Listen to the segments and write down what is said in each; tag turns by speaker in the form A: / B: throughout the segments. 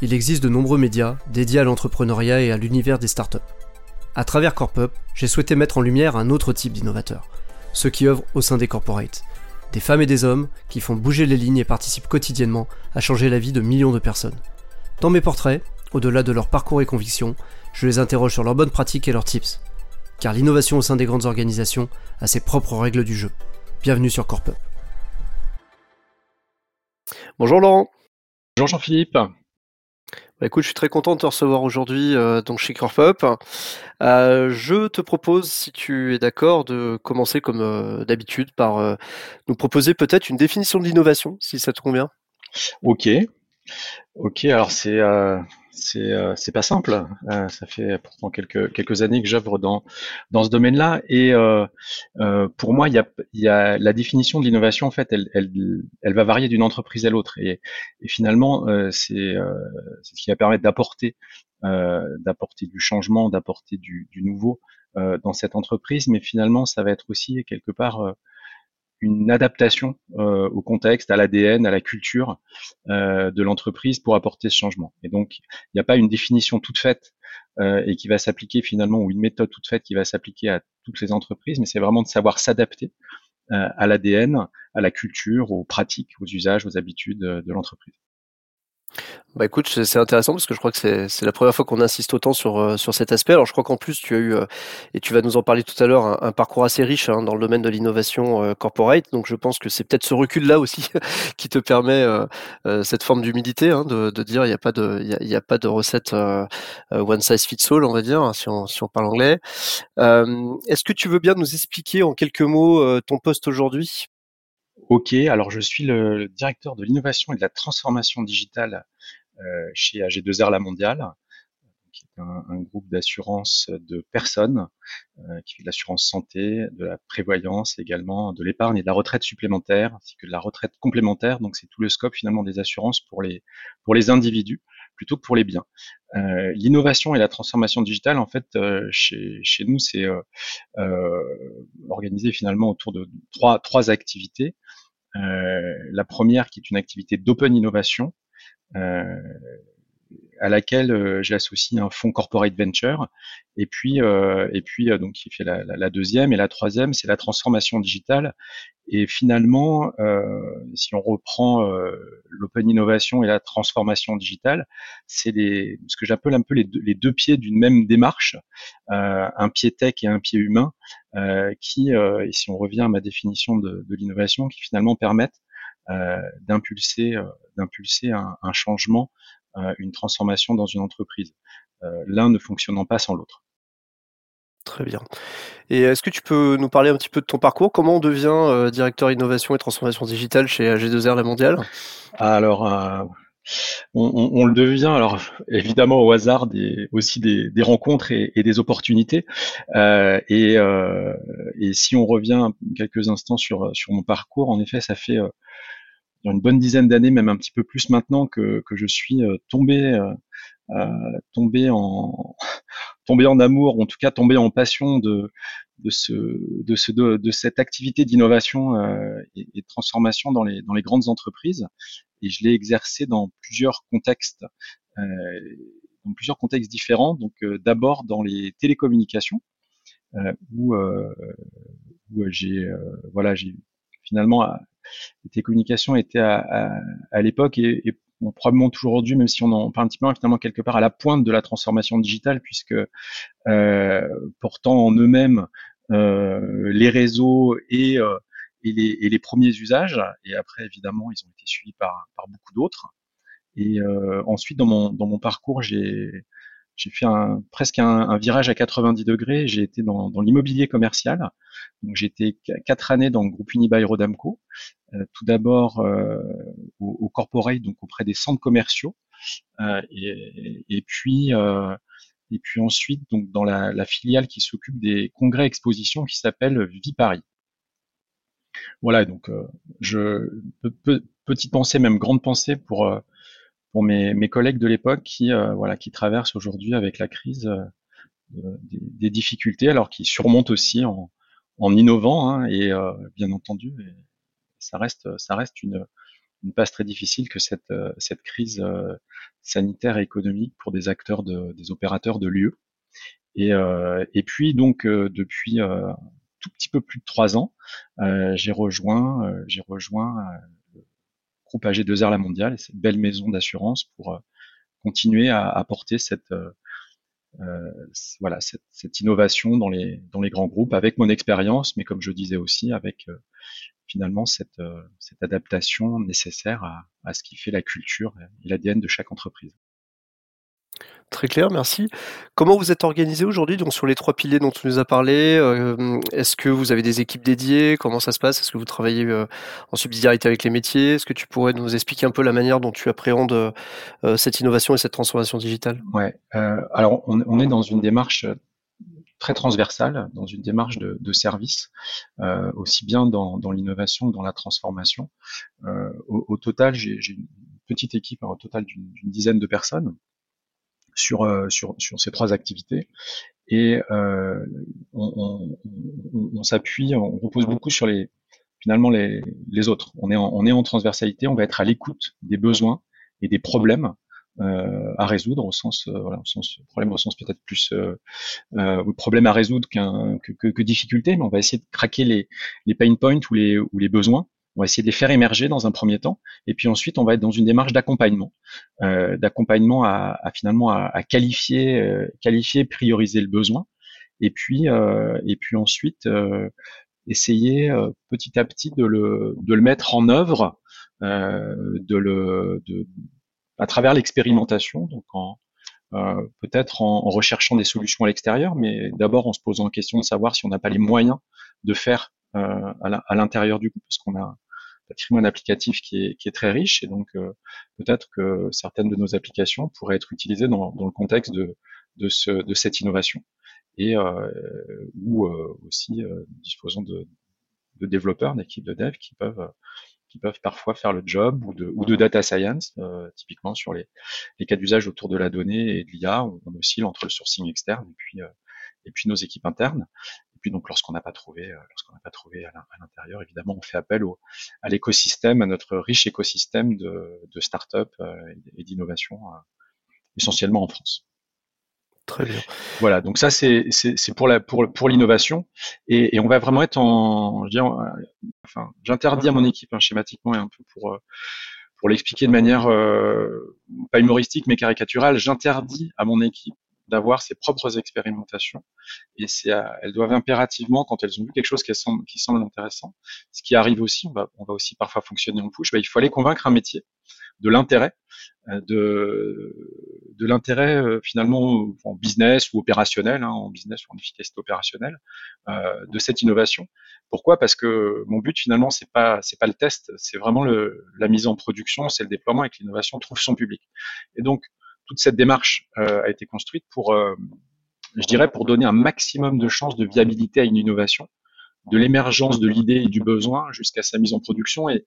A: il existe de nombreux médias dédiés à l'entrepreneuriat et à l'univers des startups. À travers CorpUp, j'ai souhaité mettre en lumière un autre type d'innovateurs, ceux qui œuvrent au sein des corporates. Des femmes et des hommes qui font bouger les lignes et participent quotidiennement à changer la vie de millions de personnes. Dans mes portraits, au-delà de leur parcours et convictions, je les interroge sur leurs bonnes pratiques et leurs tips. Car l'innovation au sein des grandes organisations a ses propres règles du jeu. Bienvenue sur CorpUp. Bonjour Laurent.
B: Bonjour Jean-Philippe.
A: Bah, écoute, je suis très content de te recevoir aujourd'hui euh, donc chez Corpop. Euh, je te propose, si tu es d'accord, de commencer comme euh, d'habitude par euh, nous proposer peut-être une définition de l'innovation, si ça te convient.
B: Ok, ok. Alors c'est c'est euh, pas simple. Euh, ça fait pourtant quelques quelques années que j'œuvre dans dans ce domaine-là et euh, pour moi il y a y a la définition de l'innovation en fait elle elle elle va varier d'une entreprise à l'autre et, et finalement c'est c'est ce qui va permettre d'apporter d'apporter du changement, d'apporter du, du nouveau dans cette entreprise, mais finalement ça va être aussi quelque part une adaptation euh, au contexte, à l'ADN, à la culture euh, de l'entreprise pour apporter ce changement. Et donc, il n'y a pas une définition toute faite euh, et qui va s'appliquer finalement, ou une méthode toute faite qui va s'appliquer à toutes les entreprises, mais c'est vraiment de savoir s'adapter à l'ADN, à la culture, aux pratiques, aux usages, aux habitudes de l'entreprise.
A: Bah écoute, c'est intéressant parce que je crois que c'est la première fois qu'on insiste autant sur, euh, sur cet aspect. Alors je crois qu'en plus tu as eu, euh, et tu vas nous en parler tout à l'heure, un, parcours assez riche hein, dans le domaine de l'innovation euh, corporate. Donc je pense que c'est peut-être ce recul-là aussi qui te permet cette forme d'humilité, hein, de, de, dire il n'y a pas de, il y a, pas de recette one size fits all, on va dire, hein, si, on, si on parle anglais. Est-ce que tu veux bien nous expliquer en quelques mots ton poste aujourd'hui?
B: Ok, alors je suis le directeur de l'innovation et de la transformation digitale euh, chez AG2R La Mondiale, qui est un, un groupe d'assurance de personnes euh, qui fait de l'assurance santé, de la prévoyance également, de l'épargne et de la retraite supplémentaire, ainsi que de la retraite complémentaire. Donc c'est tout le scope finalement des assurances pour les pour les individus plutôt que pour les biens. Euh, L'innovation et la transformation digitale, en fait, euh, chez, chez nous, c'est euh, euh organisé finalement autour de trois, trois activités. La première qui est une activité d'open innovation, euh, à laquelle euh, j'associe un fonds corporate venture. Et puis euh, et puis donc qui fait la, la, deuxième. Et la troisième c'est la transformation digitale. Et finalement si on reprend l'open innovation et la transformation digitale c'est ce que j'appelle un peu les deux, les deux pieds d'une même démarche un pied tech et un pied humain qui et si on revient à ma définition de, de l'innovation qui finalement permettent euh, d'impulser euh, d'impulser un, un, changement, euh, une transformation dans une entreprise. L'un ne fonctionnant pas sans l'autre.
A: Très bien. Et est-ce que tu peux nous parler un petit peu de ton parcours? Comment on devient directeur innovation et transformation digitale chez G2R La Mondiale?
B: Alors, euh, on, on, on, le devient, alors évidemment au hasard des, aussi des, des rencontres et, et, des opportunités. Euh, et, euh, et, si on revient quelques instants sur, sur mon parcours, en effet, ça fait il y a une bonne dizaine d'années, même un petit peu plus maintenant, que, que je suis euh, tombé, euh, euh, tombé en tombé en amour, en tout cas tombé en passion de de ce de ce de, cette activité d'innovation et, et, de transformation dans les dans les grandes entreprises. Et je l'ai exercé dans plusieurs contextes, dans plusieurs contextes différents. Donc d'abord dans les télécommunications, où où j'ai voilà j'ai finalement les télécommunications étaient à, à, l'époque et, et probablement toujours aujourd'hui, même si on en parle un petit peu finalement quelque part à la pointe de la transformation digitale, puisque euh, portant en eux-mêmes euh, les réseaux et, euh, et, les, et, les, premiers usages, et après évidemment ils ont été suivis par, par beaucoup d'autres. Et euh, ensuite dans mon, dans mon parcours, j'ai j'ai fait un, presque un, virage à 90 degrés. J'ai été dans, dans l'immobilier commercial. Donc j'ai été quatre années dans le groupe Unibail Rodamco. Euh, tout d'abord euh, au, au, corporate, donc auprès des centres commerciaux, euh, et, et, puis et puis ensuite donc dans la, la filiale qui s'occupe des congrès expositions qui s'appelle Viparis. Voilà, donc je petite pensée, même grande pensée pour pour mes, mes collègues de l'époque qui euh, voilà qui traversent aujourd'hui avec la crise euh, des, des, difficultés, alors qui surmontent aussi en, en innovant hein, et euh, bien entendu, ça reste ça reste une passe très difficile que cette, cette crise sanitaire et économique pour des acteurs, de, des opérateurs de lieu. Et, et puis donc depuis tout petit peu plus de trois ans, j'ai rejoint, j'ai rejoint le groupe AG2R La Mondiale, cette belle maison d'assurance pour continuer à apporter cette euh, voilà cette, innovation dans les grands groupes avec mon expérience, mais comme je disais aussi avec euh, finalement cette, euh, cette adaptation nécessaire à, à, ce qui fait la culture et l'ADN de chaque entreprise.
A: Très clair, merci. Comment vous êtes organisé aujourd'hui donc sur les trois piliers dont tu nous as parlé euh, Est-ce que vous avez des équipes dédiées? Comment ça se passe? Est-ce que vous travaillez euh, en subsidiarité avec les métiers? Est-ce que tu pourrais nous expliquer un peu la manière dont tu appréhendes euh, cette innovation et cette transformation digitale?
B: Ouais. alors on, on, est dans une démarche très transversale, dans une démarche de, de service, aussi bien dans, dans l'innovation que dans la transformation. Au, au, total, j'ai une petite équipe, au total d'une dizaine de personnes sur, euh, sur, sur ces trois activités. Et euh, on, on, on s'appuie, on repose beaucoup sur les finalement les, les autres. On est, en, on est en transversalité, on va être à l'écoute des besoins et des problèmes euh, à résoudre au sens, euh, voilà, au sens problème au sens peut-être plus euh, euh, problème à résoudre qu'un que, que, que, difficulté, mais on va essayer de craquer les, les pain points ou les, ou les besoins. On va essayer de les faire émerger dans un premier temps, et puis ensuite on va être dans une démarche d'accompagnement, euh, d'accompagnement à, à, finalement à, à qualifier, euh, qualifier, prioriser le besoin, et puis euh, et puis ensuite euh, essayer euh, petit à petit de le de le mettre en œuvre, euh, de le de, à travers l'expérimentation, donc en peut-être en, en, recherchant des solutions à l'extérieur, mais d'abord en se posant la question de savoir si on n'a pas les moyens de faire euh, à l'intérieur du groupe, parce qu'on a patrimoine applicatif qui est, qui est très riche et donc euh, peut-être que certaines de nos applications pourraient être utilisées dans, dans le contexte de, de, ce, de cette innovation. Et euh, ou euh, aussi euh, disposons de, de développeurs, d'équipes de dev qui peuvent qui peuvent parfois faire le job ou de, ou de data science, euh, typiquement sur les, les cas d'usage autour de la donnée et de l'IA, on, on oscille entre le sourcing externe et puis, euh, et puis nos équipes internes. Et puis donc lorsqu'on n'a pas trouvé, euh, lorsqu'on n'a pas trouvé à l'intérieur, évidemment, on fait appel au, à l'écosystème, à notre riche écosystème de, de start-up euh, et d'innovation, euh, essentiellement en France.
A: Très bien.
B: Voilà, donc ça c'est pour la pour pour l'innovation et, et, on va vraiment être en, je enfin j'interdis à mon équipe hein, schématiquement et un peu pour pour l'expliquer de manière euh, pas humoristique mais caricaturale, j'interdis à mon équipe d'avoir ses propres expérimentations. Et c'est, elles doivent impérativement, quand elles ont vu quelque chose qui semble, qui semble intéressant, ce qui arrive aussi, on va, on va aussi parfois fonctionner en push, bah, il faut aller convaincre un métier de l'intérêt, euh, de, de l'intérêt euh, finalement en business ou opérationnel, hein, en business ou en efficacité opérationnelle, euh, de cette innovation. Pourquoi? Parce que mon but finalement c'est pas c'est pas le test, c'est vraiment le, la mise en production, c'est le déploiement et que l'innovation trouve son public. Et donc toute cette démarche euh, a été construite pour, euh, je dirais, pour donner un maximum de chances de viabilité à une innovation, de l'émergence de l'idée et du besoin jusqu'à sa mise en production. Et,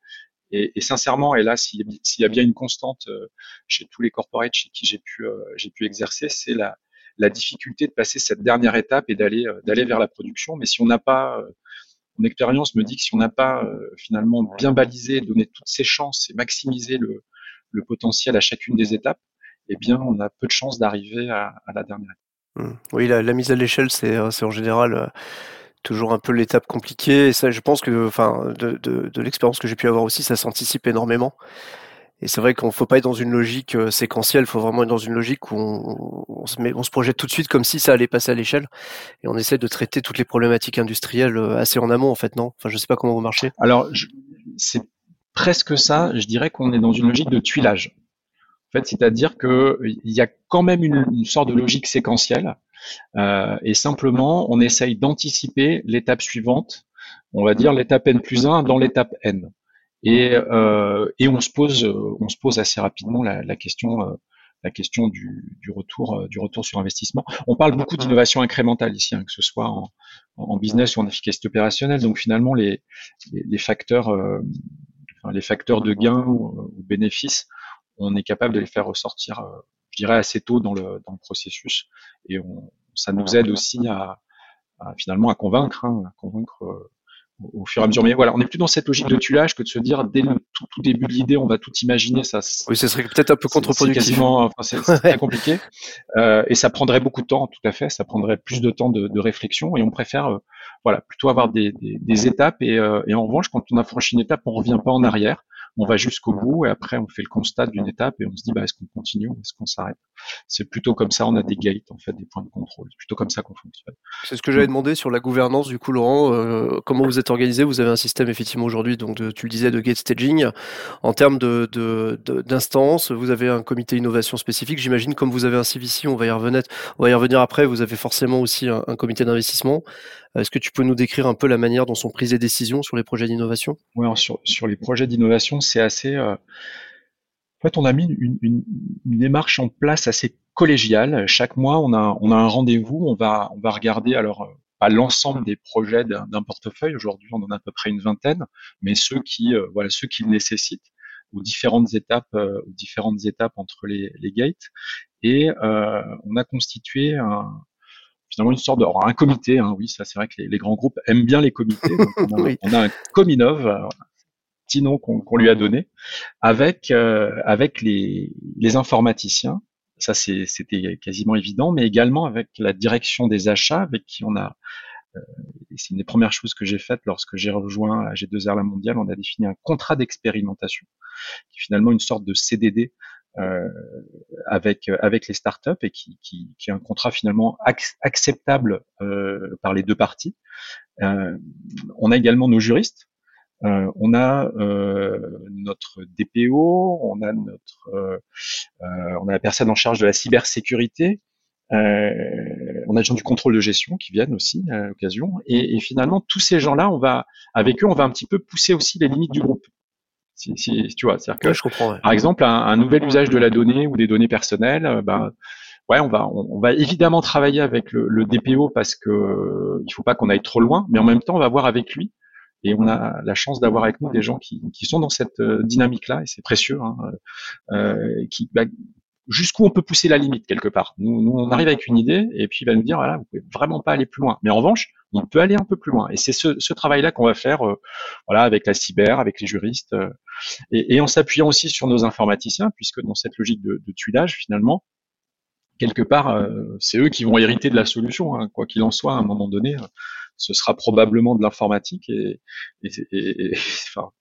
B: et, et sincèrement, et là, s'il y a bien une constante euh, chez tous les corporates chez qui j'ai pu, euh, j'ai pu exercer, c'est la, la difficulté de passer cette dernière étape et d'aller, euh, d'aller vers la production. Mais si on n'a pas mon expérience me dit que si on n'a pas finalement bien balisé, donné toutes ses chances et maximisé le, le potentiel à chacune des étapes, eh bien, on a peu de chances d'arriver à, à, la dernière
A: étape. Mmh. Oui, la, la, mise à l'échelle, c'est en général toujours un peu l'étape compliquée. Ça, je pense que, enfin, de, de, de l'expérience que j'ai pu avoir aussi, ça s'anticipe énormément. Et c'est vrai qu'on ne faut pas être dans une logique euh, séquentielle, il faut vraiment être dans une logique où on, se met, on se projette tout de suite comme si ça allait passer à l'échelle, et on essaie de traiter toutes les problématiques industrielles euh, assez en amont, en fait, non? Enfin, je sais pas comment vous marchez.
B: Alors, c'est presque ça. Je dirais qu'on est dans une logique de tuilage. En fait, c'est-à-dire que il y a quand même une sorte de logique séquentielle, euh, et simplement on essaye d'anticiper l'étape suivante, on va dire l'étape n plus 1 dans l'étape n. Et, euh, et on se pose, on se pose assez rapidement la, la question, euh, la question du, du retour, euh, du retour sur investissement. On parle beaucoup d'innovation incrémentale ici, hein, que ce soit en, en, business ou en efficacité opérationnelle. Donc finalement, les, les, les facteurs, euh, enfin, les facteurs de gain ou, ou bénéfices on est capable de les faire ressortir, euh, je dirais, assez tôt dans le, dans le processus. Et on, ça nous aide aussi à, à finalement à convaincre, hein, à convaincre, euh, au, fur et à mesure. Mais voilà, on n'est plus dans cette logique de tuilage que de se dire dès le tout, début de l'idée, on va tout imaginer. Ça,
A: oui, ce serait peut-être un peu contre-productif.
B: C'est enfin, très compliqué. Euh, et ça prendrait beaucoup de temps, tout à fait. Ça prendrait plus de temps de, de réflexion. Et on préfère, euh, voilà, plutôt avoir des, des, des étapes. Et, euh, et, en revanche, quand on a franchi une étape, on revient pas en arrière on va jusqu'au bout et après on fait le constat d'une étape et on se dit bah est-ce qu'on continue ou est-ce qu'on s'arrête? C'est plutôt comme ça, on a des gates en fait, des points de contrôle. C'est plutôt comme ça qu'on fonctionne.
A: C'est ce que j'avais demandé sur la gouvernance du coup Laurent. Euh, comment vous êtes organisé? Vous avez un système effectivement aujourd'hui, donc tu le disais de gate staging. En termes de, d'instances, vous avez un comité innovation spécifique. J'imagine comme vous avez un CVC, on va y revenir, on va y revenir après. Vous avez forcément aussi un, un comité d'investissement. Est-ce que tu peux nous décrire un peu la manière dont sont prises les décisions sur les projets d'innovation?
B: Sur, sur, les projets d'innovation, c'est assez. Euh... En fait, on a mis une, une, une, démarche en place assez collégiale. Chaque mois, on a, on a un rendez-vous. On va, on va regarder alors pas l'ensemble des projets d'un portefeuille. Aujourd'hui, on en a à peu près une vingtaine, mais ceux qui, euh, voilà, ceux qui le nécessitent aux différentes étapes, euh, aux différentes étapes entre les, les gates. Et euh, on a constitué un, finalement une sorte de un comité. Hein, oui, ça c'est vrai que les, les, grands groupes aiment bien les comités. Donc on, a, on, a, un Cominov, euh, petit nom qu'on lui a donné, avec euh, avec les, les informaticiens. Ça c'était quasiment évident, mais également avec la direction des achats, avec qui on a euh, c'est une des premières choses que j'ai faites lorsque j'ai rejoint la G2R La Mondiale. On a défini un contrat d'expérimentation, qui est finalement une sorte de CDD euh, avec avec les startups et qui, qui, qui est un contrat finalement acceptable euh, par les deux parties. Euh, on a également nos juristes. Euh, on a euh, notre DPO, on a notre, on a la personne en charge de la cybersécurité, on a les gens du contrôle de gestion qui viennent aussi à l'occasion. Et, et, finalement, tous ces gens-là, on va avec eux, on va un petit peu pousser aussi les limites du groupe. Si, si, tu vois, c'est-à-dire que,
A: je comprends,
B: par exemple, un, un, nouvel usage de la donnée ou des données personnelles, ben, ouais, on va, on, va évidemment travailler avec le, le DPO parce que euh, il faut pas qu'on aille trop loin, mais en même temps, on va voir avec lui. Et on a la chance d'avoir avec nous des gens qui, qui sont dans cette euh, dynamique-là, et c'est précieux, hein, euh, qui, bah, jusqu'où on peut pousser la limite quelque part. Nous, nous, on arrive avec une idée et puis il va nous dire voilà, vous pouvez vraiment pas aller plus loin. Mais en revanche, on peut aller un peu plus loin. Et c'est ce, ce travail-là qu'on va faire, euh, voilà, avec la cyber, avec les juristes, euh, et, et, en s'appuyant aussi sur nos informaticiens, puisque dans cette logique de, de tuilage, finalement, quelque part, euh, c'est eux qui vont hériter de la solution, hein, quoi qu'il en soit. À un moment donné, ce sera probablement de l'informatique et, et, et enfin,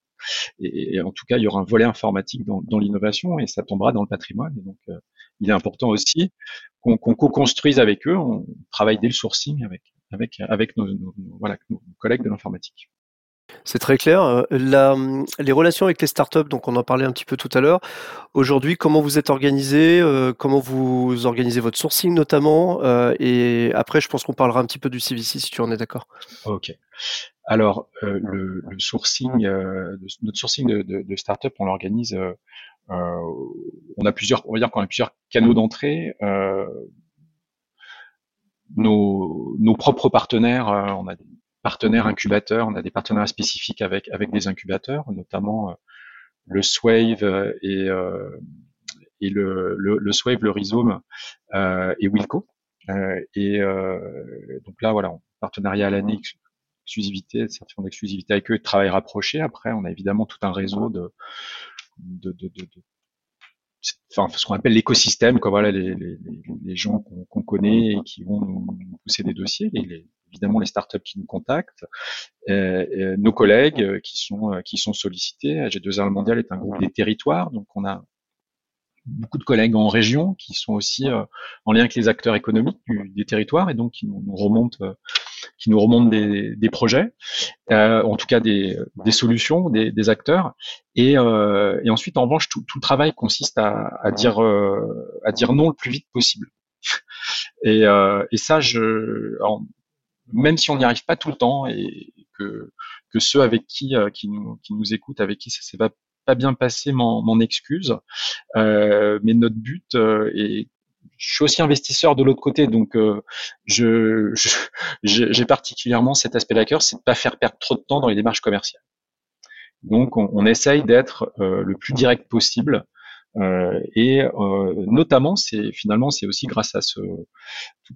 B: et, en tout cas, il y aura un volet informatique dans, dans l'innovation et ça tombera dans le patrimoine. Et donc, euh, il est important aussi qu'on co-construise avec eux. On travaille dès le sourcing avec avec avec nos, nos, voilà, nos collègues de l'informatique.
A: C'est très clair. Euh, la, les relations avec les startups, donc on en parlait un petit peu tout à l'heure. Aujourd'hui, comment vous êtes organisé euh, Comment vous organisez votre sourcing notamment euh, Et après, je pense qu'on parlera un petit peu du CVC si tu en es d'accord.
B: Ok. Alors, euh, le, le, sourcing, euh, notre sourcing de, de, de startup, on l'organise. Euh, on a plusieurs, on va dire qu'on a plusieurs canaux d'entrée. Nos, nos, propres partenaires, on a des partenaires incubateurs, on a des partenariats spécifiques avec avec des incubateurs, notamment le Swave et et le, le, le, Swave, le Rhizome et Wilco. et donc là, voilà, partenariat à l'année exclusivité, certificat d'exclusivité avec eux de travail rapproché. Après, on a évidemment tout un réseau de, enfin ce qu'on appelle l'écosystème, quoi. Voilà, les, gens qu'on qu connaît et qui vont nous, pousser des dossiers, évidemment les startups qui nous contactent, euh, euh, nos collègues euh, qui sont qui sont sollicités. G2R Mondial est un groupe des territoires, donc on a beaucoup de collègues en région qui sont aussi en lien avec les acteurs économiques des territoires et donc qui nous remontent qui nous remontent des, des projets, euh, en tout cas des, des solutions, des, des acteurs. Et, euh, et, ensuite, en revanche, tout, tout, le travail consiste à, à dire, euh, à dire non le plus vite possible. et, euh, et, ça, je, alors, même si on n'y arrive pas tout le temps et que, que ceux avec qui, euh, qui, nous, qui nous écoutent, avec qui ça s'est pas, pas bien passé, m'en excuse. Euh, mais notre but est je suis aussi investisseur de l'autre côté, donc euh, je, j'ai particulièrement cet aspect de cœur, c'est de pas faire perdre trop de temps dans les démarches commerciales. Donc on, on essaye d'être euh, le plus direct possible et notamment, c'est finalement, c'est aussi grâce à ce,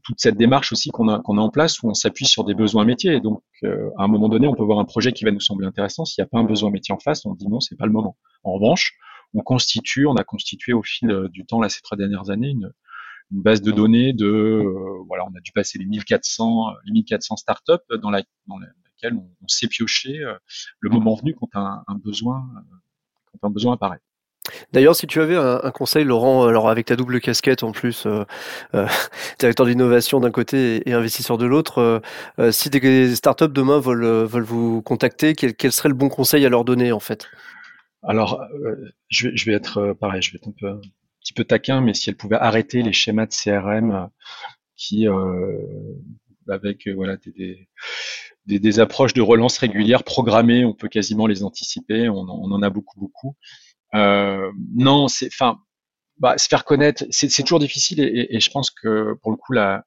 B: toute cette démarche aussi qu'on a, qu'on a en place où on s'appuie sur des besoins métiers. Et donc, à un moment donné, on peut voir un projet qui va nous sembler intéressant. S'il n'y a pas un besoin métier en face, on dit non, c'est pas le moment. En revanche, on constitue, on a constitué au fil du temps là ces trois dernières années une, une base de données de euh, voilà, on a dû passer les 1400 les 1400 startups dans, la, dans laquelle on, on s'est pioché euh, le moment venu quand un, un besoin euh, quand un besoin apparaît.
A: D'ailleurs, si tu avais un, un, conseil, Laurent, alors avec ta double casquette en plus, euh, euh, directeur d'innovation d'un côté et investisseur de l'autre, euh, si des startups demain veulent, veulent vous contacter, quel, quel, serait le bon conseil à leur donner en fait?
B: Alors, je vais, je, vais, être pareil, je vais être un peu petit peu taquin, mais si elle pouvait arrêter les schémas de CRM euh, qui, euh, avec euh, voilà des, des, des, approches de relance régulière programmées, on peut quasiment les anticiper, on, on en a beaucoup beaucoup. Euh, non, c'est, enfin, bah, se faire connaître, c'est toujours difficile et, et, je pense que pour le coup la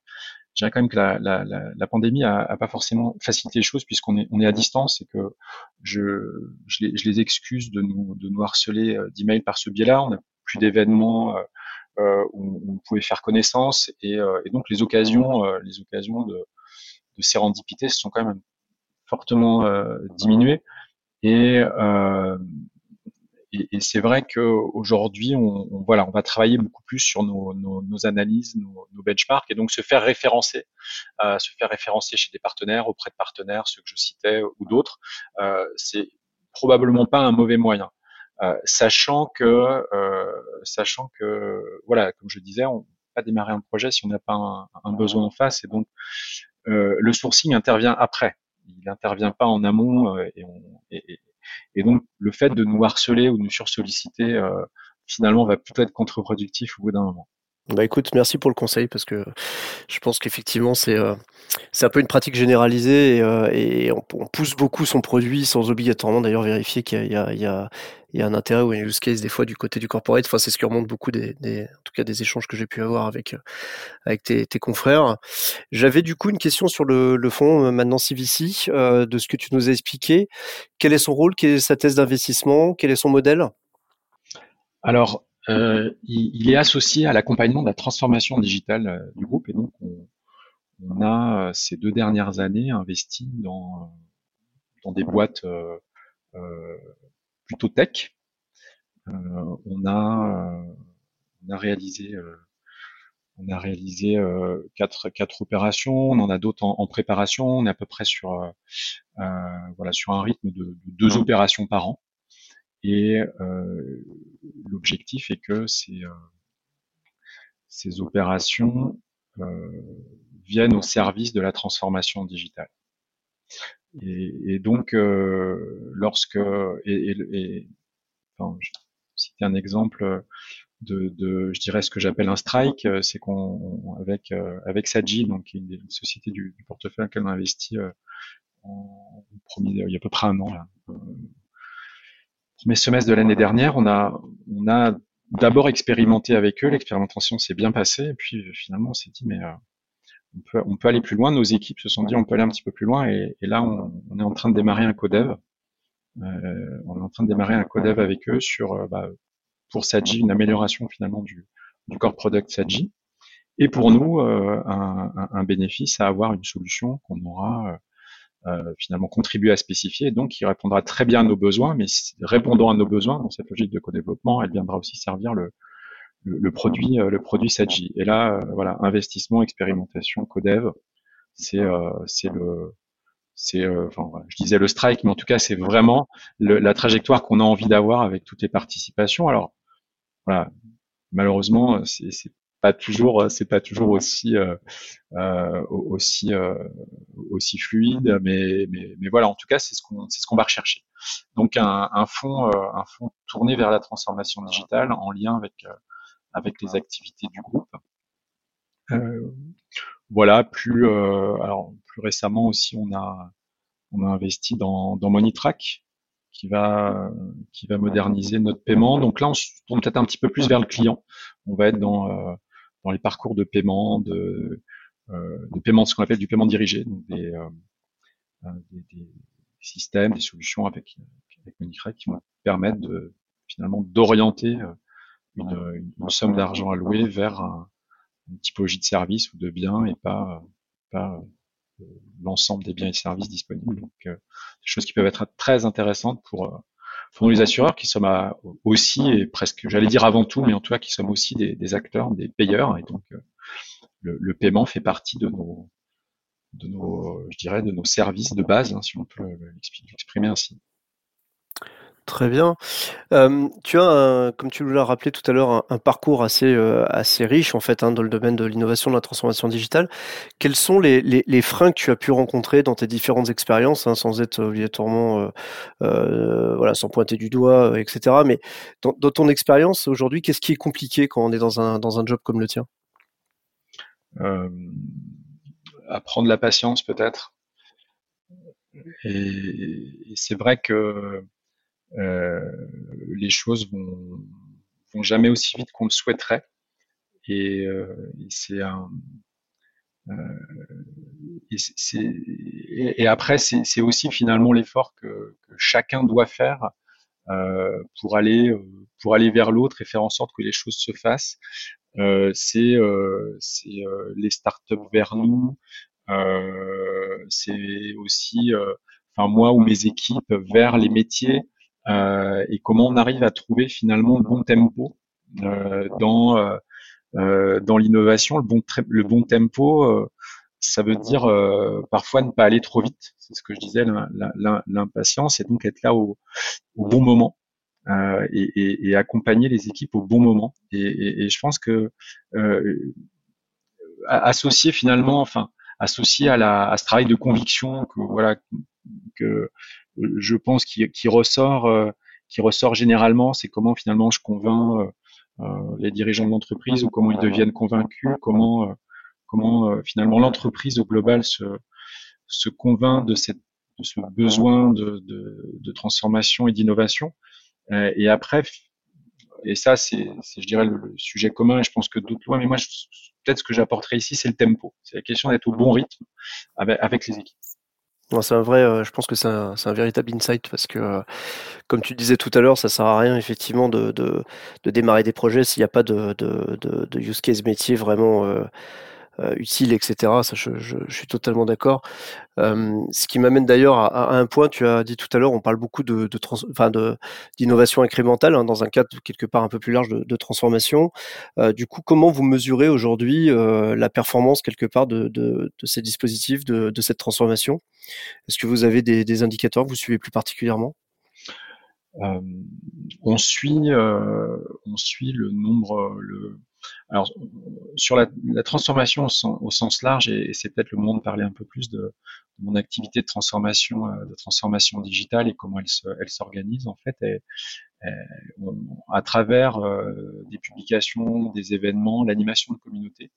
B: je dirais quand même que la, la, la, pandémie a, a, pas forcément facilité les choses puisqu'on est, on est à distance et que je, je, les, je les excuse de nous, de nous harceler d'emails par ce biais-là. Plus d'événements euh, euh, où, on pouvait faire connaissance et, euh, donc les occasions, les occasions de, sérendipité se sont quand même fortement diminuées et c'est vrai qu'aujourd'hui, on, voilà, on va travailler beaucoup plus sur nos, analyses, nos, benchmarks, et donc se faire référencer, se faire référencer chez des partenaires, auprès de partenaires, ceux que je citais ou d'autres, c'est probablement pas un mauvais moyen. Euh, sachant que, euh, sachant que, voilà, comme je disais, on peut pas démarrer un projet si on n'a pas un, un, besoin en face, et donc euh, le sourcing intervient après. Il n'intervient pas en amont, et, on, et, et, donc le fait de nous harceler ou de nous sursolliciter, finalement, va peut-être être contre-productif au bout d'un moment.
A: Bah écoute, merci pour le conseil parce que je pense qu'effectivement c'est euh, c'est un peu une pratique généralisée et, euh, et on, pousse beaucoup son produit sans obligatoirement d'ailleurs vérifier qu'il y, y, y, y a, un intérêt ou un use case des fois du côté du corporate. Enfin c'est ce qui remonte beaucoup des, des, en tout cas des échanges que j'ai pu avoir avec avec tes, tes confrères. J'avais du coup une question sur le, le fonds euh, maintenant CVC euh, de ce que tu nous as expliqué. Quel est son rôle? Quelle est sa thèse d'investissement? Quel est son modèle?
B: Alors euh, il, il, est associé à l'accompagnement de la transformation digitale euh, du groupe. Et donc on, on, a euh, ces deux dernières années investi dans, dans des boîtes euh, plutôt tech. on a on a réalisé on a réalisé quatre, quatre opérations, on en a d'autres en, en, préparation, on est à peu près sur voilà sur un rythme de, de deux opérations par an. Et euh, l'objectif est que ces, euh, ces opérations euh, viennent au service de la transformation digitale. Et, et donc, lorsque et, et, enfin, je citer un exemple de, de, je dirais ce que j'appelle un strike, c'est qu'on avec avec Saji, donc une, société du, du portefeuille à laquelle on a investi en, premier, il y a à peu près un an là, premier semestre de l'année dernière, on a, on a d'abord expérimenté avec eux, l'expérimentation s'est bien passée, et puis finalement on s'est dit mais euh, on, peut, on peut aller plus loin, nos équipes se sont dit on peut aller un petit peu plus loin, et, et là on, on, est en train de démarrer un codev, euh, on est en train de démarrer un codev avec eux sur euh, bah, pour Saji une amélioration finalement du, du core product Saji, et pour nous euh, un, un, un, bénéfice à avoir une solution qu'on aura euh, finalement contribuer à spécifier, donc qui répondra très bien à nos besoins, mais répondant à nos besoins dans cette logique de co-développement, elle viendra aussi servir le, le, produit euh, le produit Saji. Et là, euh, voilà, investissement, expérimentation, codev, c'est c'est le c'est enfin je disais le strike, mais en tout cas c'est vraiment le, la trajectoire qu'on a envie d'avoir avec toutes les participations. Alors voilà, malheureusement c'est pas toujours euh, c'est pas toujours aussi euh, euh, aussi euh, aussi fluide mais, mais, mais voilà en tout cas c'est ce qu'on c'est ce qu'on va rechercher donc un, un fonds un fonds tourné vers la transformation digitale en lien avec avec les activités du groupe voilà plus alors plus récemment aussi on a on a investi dans dans Monitrack qui va qui va moderniser notre paiement. Donc là, on se tourne peut-être un petit peu plus vers le client. On va être dans euh, dans les parcours de paiement, de, euh, de paiement, ce qu'on appelle du paiement dirigé, donc des, euh, euh, systèmes, des solutions avec, avec qui vont permettre de finalement d'orienter une, somme d'argent allouée vers un, une typologie de service ou de biens et pas, pas l'ensemble des biens et services disponibles. Donc, des choses qui peuvent être très intéressantes pour nous les assureurs qui sommes aussi et presque, j'allais dire avant tout, mais en tout cas qui sommes aussi des, acteurs, des payeurs, et donc le, le, paiement fait partie de nos, de nos, je dirais, de nos services de base, hein, si on peut l'exprimer ainsi.
A: Très bien. Tu as, comme tu l'as rappelé tout à l'heure, un, parcours assez, assez riche en fait hein, dans le domaine de l'innovation, de la transformation digitale. Quels sont les, freins que tu as pu rencontrer dans tes différentes expériences, hein, sans être obligatoirement, voilà, sans pointer du doigt, etc. Mais dans, ton expérience aujourd'hui, qu'est-ce qui est compliqué quand on est dans un, dans un job comme le tien?
B: Apprendre la patience peut-être. Et, c'est vrai que les choses vont, vont jamais aussi vite qu'on le souhaiterait. Et, euh, et c'est un euh, et, et, et, après, c'est aussi finalement l'effort que, que, chacun doit faire euh, pour aller pour aller vers l'autre et faire en sorte que les choses se fassent. Euh, c'est euh, les startups vers nous. c'est aussi, enfin moi ou mes équipes vers les métiers. Euh, et comment on arrive à trouver finalement le bon tempo euh, dans euh, dans l'innovation, le bon le bon tempo ça veut dire parfois ne pas aller trop vite. C'est ce que je disais, l'impatience, et donc être là au, bon moment euh, et, et, et, accompagner les équipes au bon moment. Et, et je pense que euh, associer finalement, enfin associer à, la, à ce travail de conviction que voilà que je pense, qui, ressort, euh, ressort généralement, c'est comment finalement je convainc euh, euh, les dirigeants de l'entreprise ou comment ils deviennent convaincus, comment, comment finalement l'entreprise au global se, convainc de, ce besoin de, transformation et d'innovation. et après, et ça, c'est, je dirais, le, sujet commun, et je pense que d'autres loin, mais moi, peut-être ce que j'apporterai ici, c'est le tempo. C'est la question d'être au bon rythme avec les équipes
A: c'est un vrai, euh, je pense que c'est un, véritable insight parce que, euh, comme tu disais tout à l'heure, ça sert à rien effectivement de, de, de démarrer des projets s'il n'y a pas de, de, de, use case métier vraiment euh, utile, etc. Ça, je, suis totalement d'accord. Euh, ce qui m'amène d'ailleurs à, un point, tu as dit tout à l'heure, on parle beaucoup de, de, trans, enfin de d'innovation incrémentale hein, dans un cadre quelque part un peu plus large de, transformation. Euh, du coup, comment vous mesurez aujourd'hui euh, la performance quelque part de, de, ces dispositifs, de, cette transformation? Est-ce que vous avez des, des indicateurs que vous suivez plus particulièrement?
B: On suit, on suit le nombre, le, alors, sur la, transformation au sens, large, et, c'est peut-être le moment de parler un peu plus de, mon activité de transformation, euh, de transformation digitale et comment elle s'organise en fait. On, à travers euh, des publications, des événements, l'animation de communauté,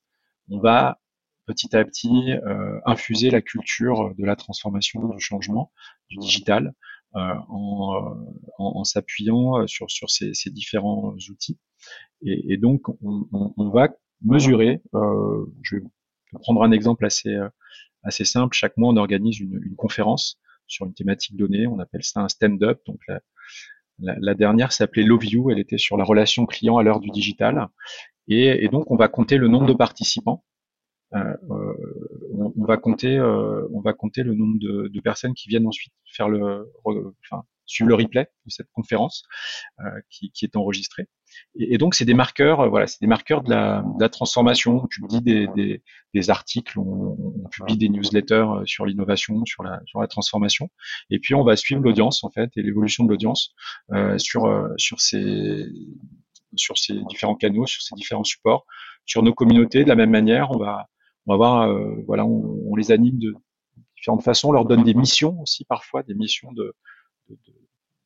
B: on va petit à petit euh, infuser la culture de la transformation, du changement, du digital, euh, en, en, en s'appuyant sur, sur ces, ces différents outils. Et, et donc, on, on, on, va mesurer. Euh, je vais prendre un exemple assez euh, assez simple. Chaque mois, on organise une, une conférence sur une thématique donnée. On appelle ça un stand-up. Donc la, la, la dernière s'appelait Love You. Elle était sur la relation client à l'heure du digital. Et, et, donc, on va compter le nombre de participants. Euh, euh on, va compter, euh, on va compter le nombre de, de, personnes qui viennent ensuite faire le, enfin, suivre le replay de cette conférence euh, qui, qui, est enregistrée. Et, donc c'est des marqueurs, euh, voilà, c'est des marqueurs de la, de la, transformation. On publie des, des, des articles, on, on, publie des newsletters euh, sur l'innovation, sur la, sur la transformation, et puis on va suivre l'audience en fait et l'évolution de l'audience sur sur ces sur ces différents canaux, sur ces différents supports, sur nos communautés. De la même manière, on va on va voir, euh, voilà, on, les anime de différentes façons, on leur donne des missions aussi parfois, des missions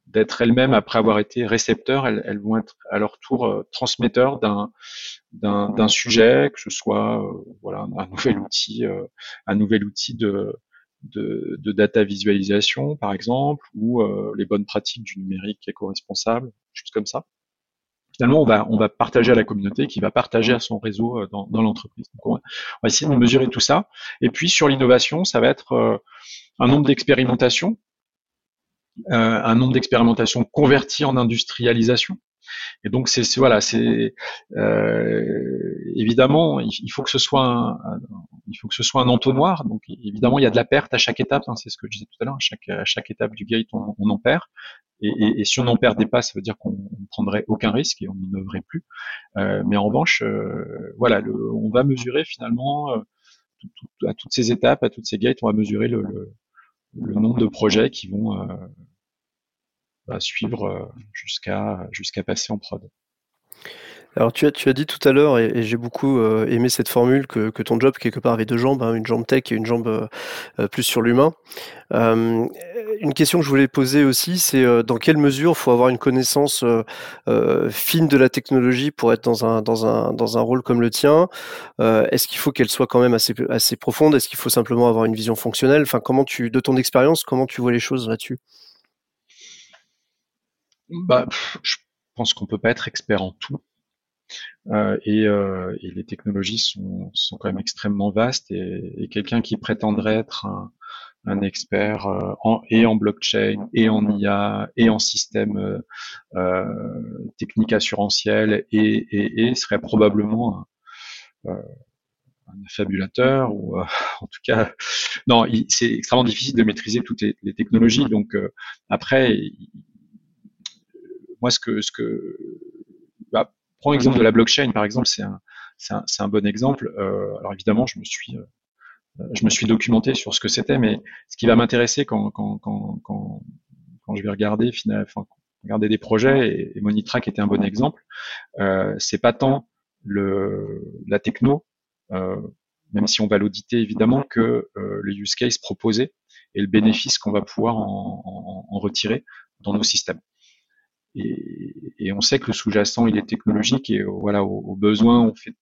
B: d'être elles-mêmes après avoir été récepteurs, elles, vont être à leur tour euh, transmetteurs d'un, sujet, que ce soit euh, voilà un nouvel outil, un nouvel outil de, de, data visualisation par exemple, ou les bonnes pratiques du numérique éco-responsable, choses comme ça. Finalement, on va, on va partager à la communauté qui va partager à son réseau euh, dans, dans l'entreprise. On, on, va essayer de mesurer tout ça. Et puis sur l'innovation, ça va être un nombre d'expérimentations euh, un nombre d'expérimentations converties en industrialisation. Et donc c'est voilà, c'est euh, évidemment il, faut que ce soit un, il faut que ce soit un entonnoir. Donc évidemment il y a de la perte à chaque étape. Hein, c'est ce que je disais tout à l'heure. À chaque à chaque étape du gate on, on en perd. Et, et, et, si on en perdait pas, ça veut dire qu'on ne prendrait aucun risque et on n'innoverait plus. Euh, mais en revanche, euh, voilà, le, on va mesurer finalement euh, tout, tout, à toutes ces étapes, à toutes ces gates, on va mesurer le, le, le nombre de projets qui vont bah, suivre euh, jusqu'à jusqu'à passer en prod.
A: Alors tu as, tu as dit tout à l'heure, et, j'ai beaucoup euh, aimé cette formule, que, que, ton job quelque part avait deux jambes, hein, une jambe tech et une jambe euh, euh plus sur l'humain. Euh, une question que je voulais poser aussi, c'est euh, dans quelle mesure il faut avoir une connaissance fine de la technologie pour être dans un, dans un, dans un rôle comme le tien? Est-ce qu'il faut qu'elle soit quand même assez, assez profonde? Est-ce qu'il faut simplement avoir une vision fonctionnelle? Enfin, comment tu, de ton expérience, comment tu vois les choses là-dessus?
B: Bah, je pense qu'on peut pas être expert en tout. Euh, et, euh, et, les technologies sont, sont, quand même extrêmement vastes et, et quelqu'un qui prétendrait être un, un expert euh, en, et en blockchain et en IA et en système euh, technique assurantiel et, et, serait probablement un, un fabulateur ou en tout cas non c'est extrêmement difficile de maîtriser toutes les, technologies donc après moi ce que ce que bah, prends l'exemple de la blockchain, par exemple, c'est un, un, un, bon exemple. Euh, alors évidemment, je me suis, euh, je me suis documenté sur ce que c'était, mais ce qui va m'intéresser quand, quand, quand, quand, quand je vais regarder, finalement, enfin, regarder des projets, et, et Monitrack était un bon exemple, euh, c'est pas tant le, la techno, euh, même si on va l'auditer évidemment, que euh, le use case proposé et le bénéfice qu'on va pouvoir en, en, en, retirer dans nos systèmes. Et, et, on sait que le sous-jacent il est technologique et voilà au, au, besoin on fait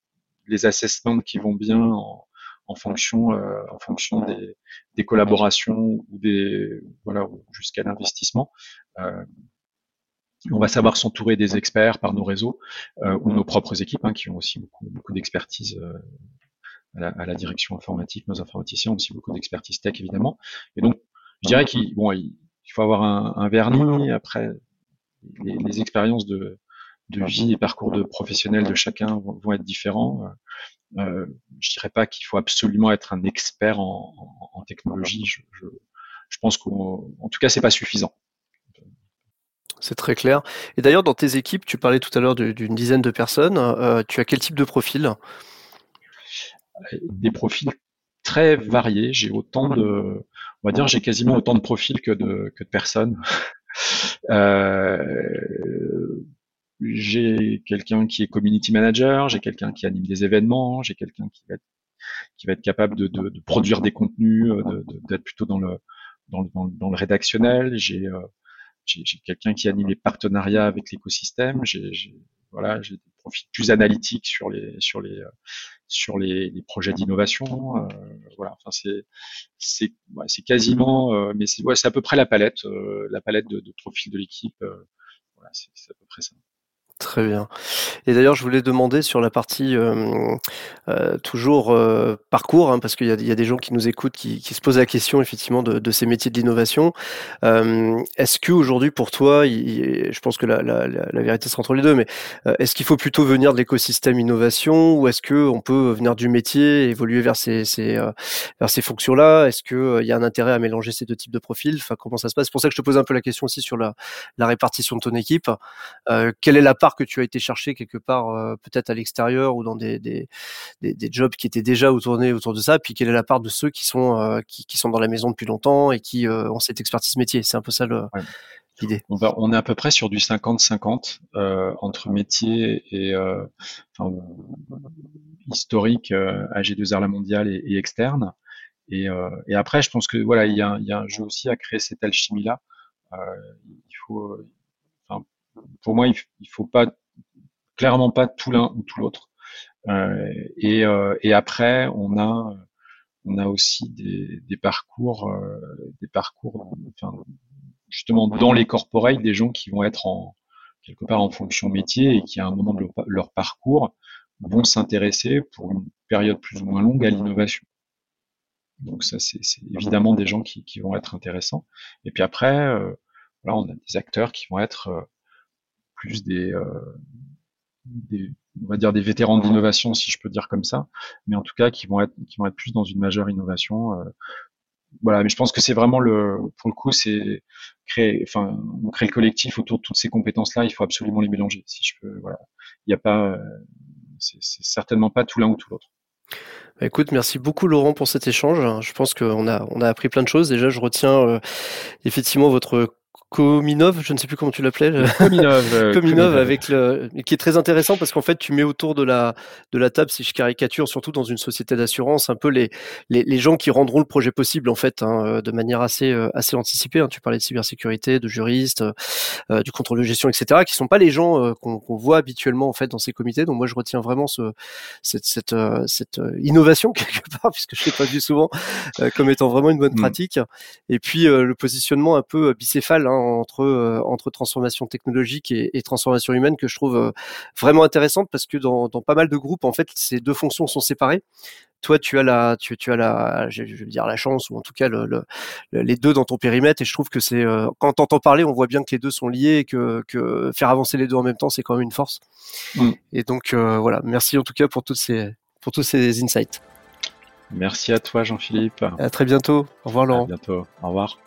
B: les assessments qui vont bien en, en fonction euh, en fonction des, des, collaborations ou des voilà jusqu'à l'investissement. Euh, on va savoir s'entourer des experts par nos réseaux euh, ou nos propres équipes hein, qui ont aussi beaucoup, beaucoup d'expertise euh, à, la, à, la, direction informatique. Nos informaticiens ont aussi beaucoup d'expertise tech évidemment. Et donc je dirais qu'il bon, il faut avoir un, un vernis après les, les expériences de, de, vie et parcours de professionnels de chacun vont, vont être différents. Euh, je dirais pas qu'il faut absolument être un expert en, en, en technologie. Je, je, je pense qu'en tout cas, c'est pas suffisant.
A: C'est très clair. Et d'ailleurs, dans tes équipes, tu parlais tout à l'heure d'une dizaine de personnes. Euh, tu as quel type de profil?
B: Des profils très variés. J'ai autant de, on va dire, j'ai quasiment autant de profils que de, que de personnes. Euh, j'ai quelqu'un qui est community manager, j'ai quelqu'un qui anime des événements, j'ai quelqu'un qui va être, capable de, produire des contenus, euh, d'être plutôt dans le, rédactionnel. J'ai euh, j'ai quelqu'un qui anime les partenariats avec l'écosystème. Voilà, des profils plus analytiques sur les sur les sur les, les projets d'innovation. Euh, voilà, enfin c'est c'est ouais, c'est quasiment, euh, mais c'est ouais, c'est à peu près la palette, euh, la palette de, de profils de l'équipe. voilà, c'est à peu près ça.
A: Très bien. Et d'ailleurs, je voulais demander sur la partie euh, euh, toujours euh, parcours, hein, parce qu'il y, a des gens qui nous écoutent, qui, se posent la question effectivement de, ces métiers de l'innovation. est-ce que aujourd'hui, pour toi, je pense que la, vérité sera entre les deux, mais est-ce qu'il faut plutôt venir de l'écosystème innovation, ou est-ce que on peut venir du métier, évoluer vers ces, fonctions-là? Est-ce que il y a un intérêt à mélanger ces deux types de profils? Comment ça se passe? C'est pour ça que je te pose un peu la question aussi sur la, la répartition de ton équipe. quelle est la part que tu as été chercher quelque part euh, peut-être à l'extérieur ou dans des, des, des, des, jobs qui étaient déjà tournés autour de ça. Puis quelle est la part de ceux qui sont euh, qui, qui, sont dans la maison depuis longtemps et qui euh, ont cette expertise métier? C'est un peu ça ouais. l'idée.
B: On, va, on est à peu près sur du 50-50 entre métier et enfin, historique AG2R la mondiale et, et externe. Et, et, après je pense que voilà il y a, il y a un jeu aussi à créer cette alchimie là il faut pour moi, il, faut pas clairement pas tout l'un ou tout l'autre. Euh, et, euh, et, après, on a on a aussi des, des parcours, euh, des parcours, enfin, justement dans les corporates, des gens qui vont être en quelque part en fonction métier et qui à un moment de leur, parcours vont s'intéresser pour une période plus ou moins longue à l'innovation. Donc ça, c'est évidemment des gens qui, qui, vont être intéressants. Et puis après, euh, là, on a des acteurs qui vont être plus des, des, on va dire des vétérans de l'innovation, si je peux dire comme ça, mais en tout cas qui vont être, qui vont être plus dans une majeure innovation. voilà, mais je pense que c'est vraiment le, pour le coup, c'est créer, enfin, on crée le collectif autour de toutes ces compétences-là. Il faut absolument les mélanger. Si je peux, voilà, il n'y a pas, c'est certainement pas tout l'un ou tout l'autre.
A: Bah, écoute, merci beaucoup Laurent pour cet échange. Je pense qu'on a, on a appris plein de choses. Déjà, je retiens euh, effectivement votre Kominov, je ne sais plus comment tu l'appelais.
B: Kominov.
A: Euh, Kominov avec le, qui est très intéressant parce qu'en fait, tu mets autour de la de la table, si je caricature, surtout dans une société d'assurance, un peu les, les, les gens qui rendront le projet possible en fait, hein, euh, de manière assez euh, assez anticipée. Hein. Tu parlais de cybersécurité, de juristes, euh, du contrôle de gestion, etc., qui sont pas les gens qu'on voit habituellement en fait dans ces comités. Donc moi, je retiens vraiment ce cette cette, cette innovation quelque part, puisque je l'ai pas vu souvent, comme étant vraiment une bonne mm. pratique. Et puis le positionnement un peu bicéphale. Hein, entre euh, entre transformation technologique et, et, transformation humaine que je trouve euh, vraiment intéressante parce que dans, dans pas mal de groupes en fait ces deux fonctions sont séparées. Toi tu as la tu, tu as la je, vais dire la chance ou en tout cas le, le, les deux dans ton périmètre et je trouve que c'est euh, quand t'entends parler on voit bien que les deux sont liés et que, que faire avancer les deux en même temps c'est quand même une force. Mm. et donc voilà. Merci en tout cas pour toutes ces pour tous ces insights.
B: Merci à toi Jean-Philippe.
A: À très bientôt. Au revoir Laurent. À
B: bientôt. Au revoir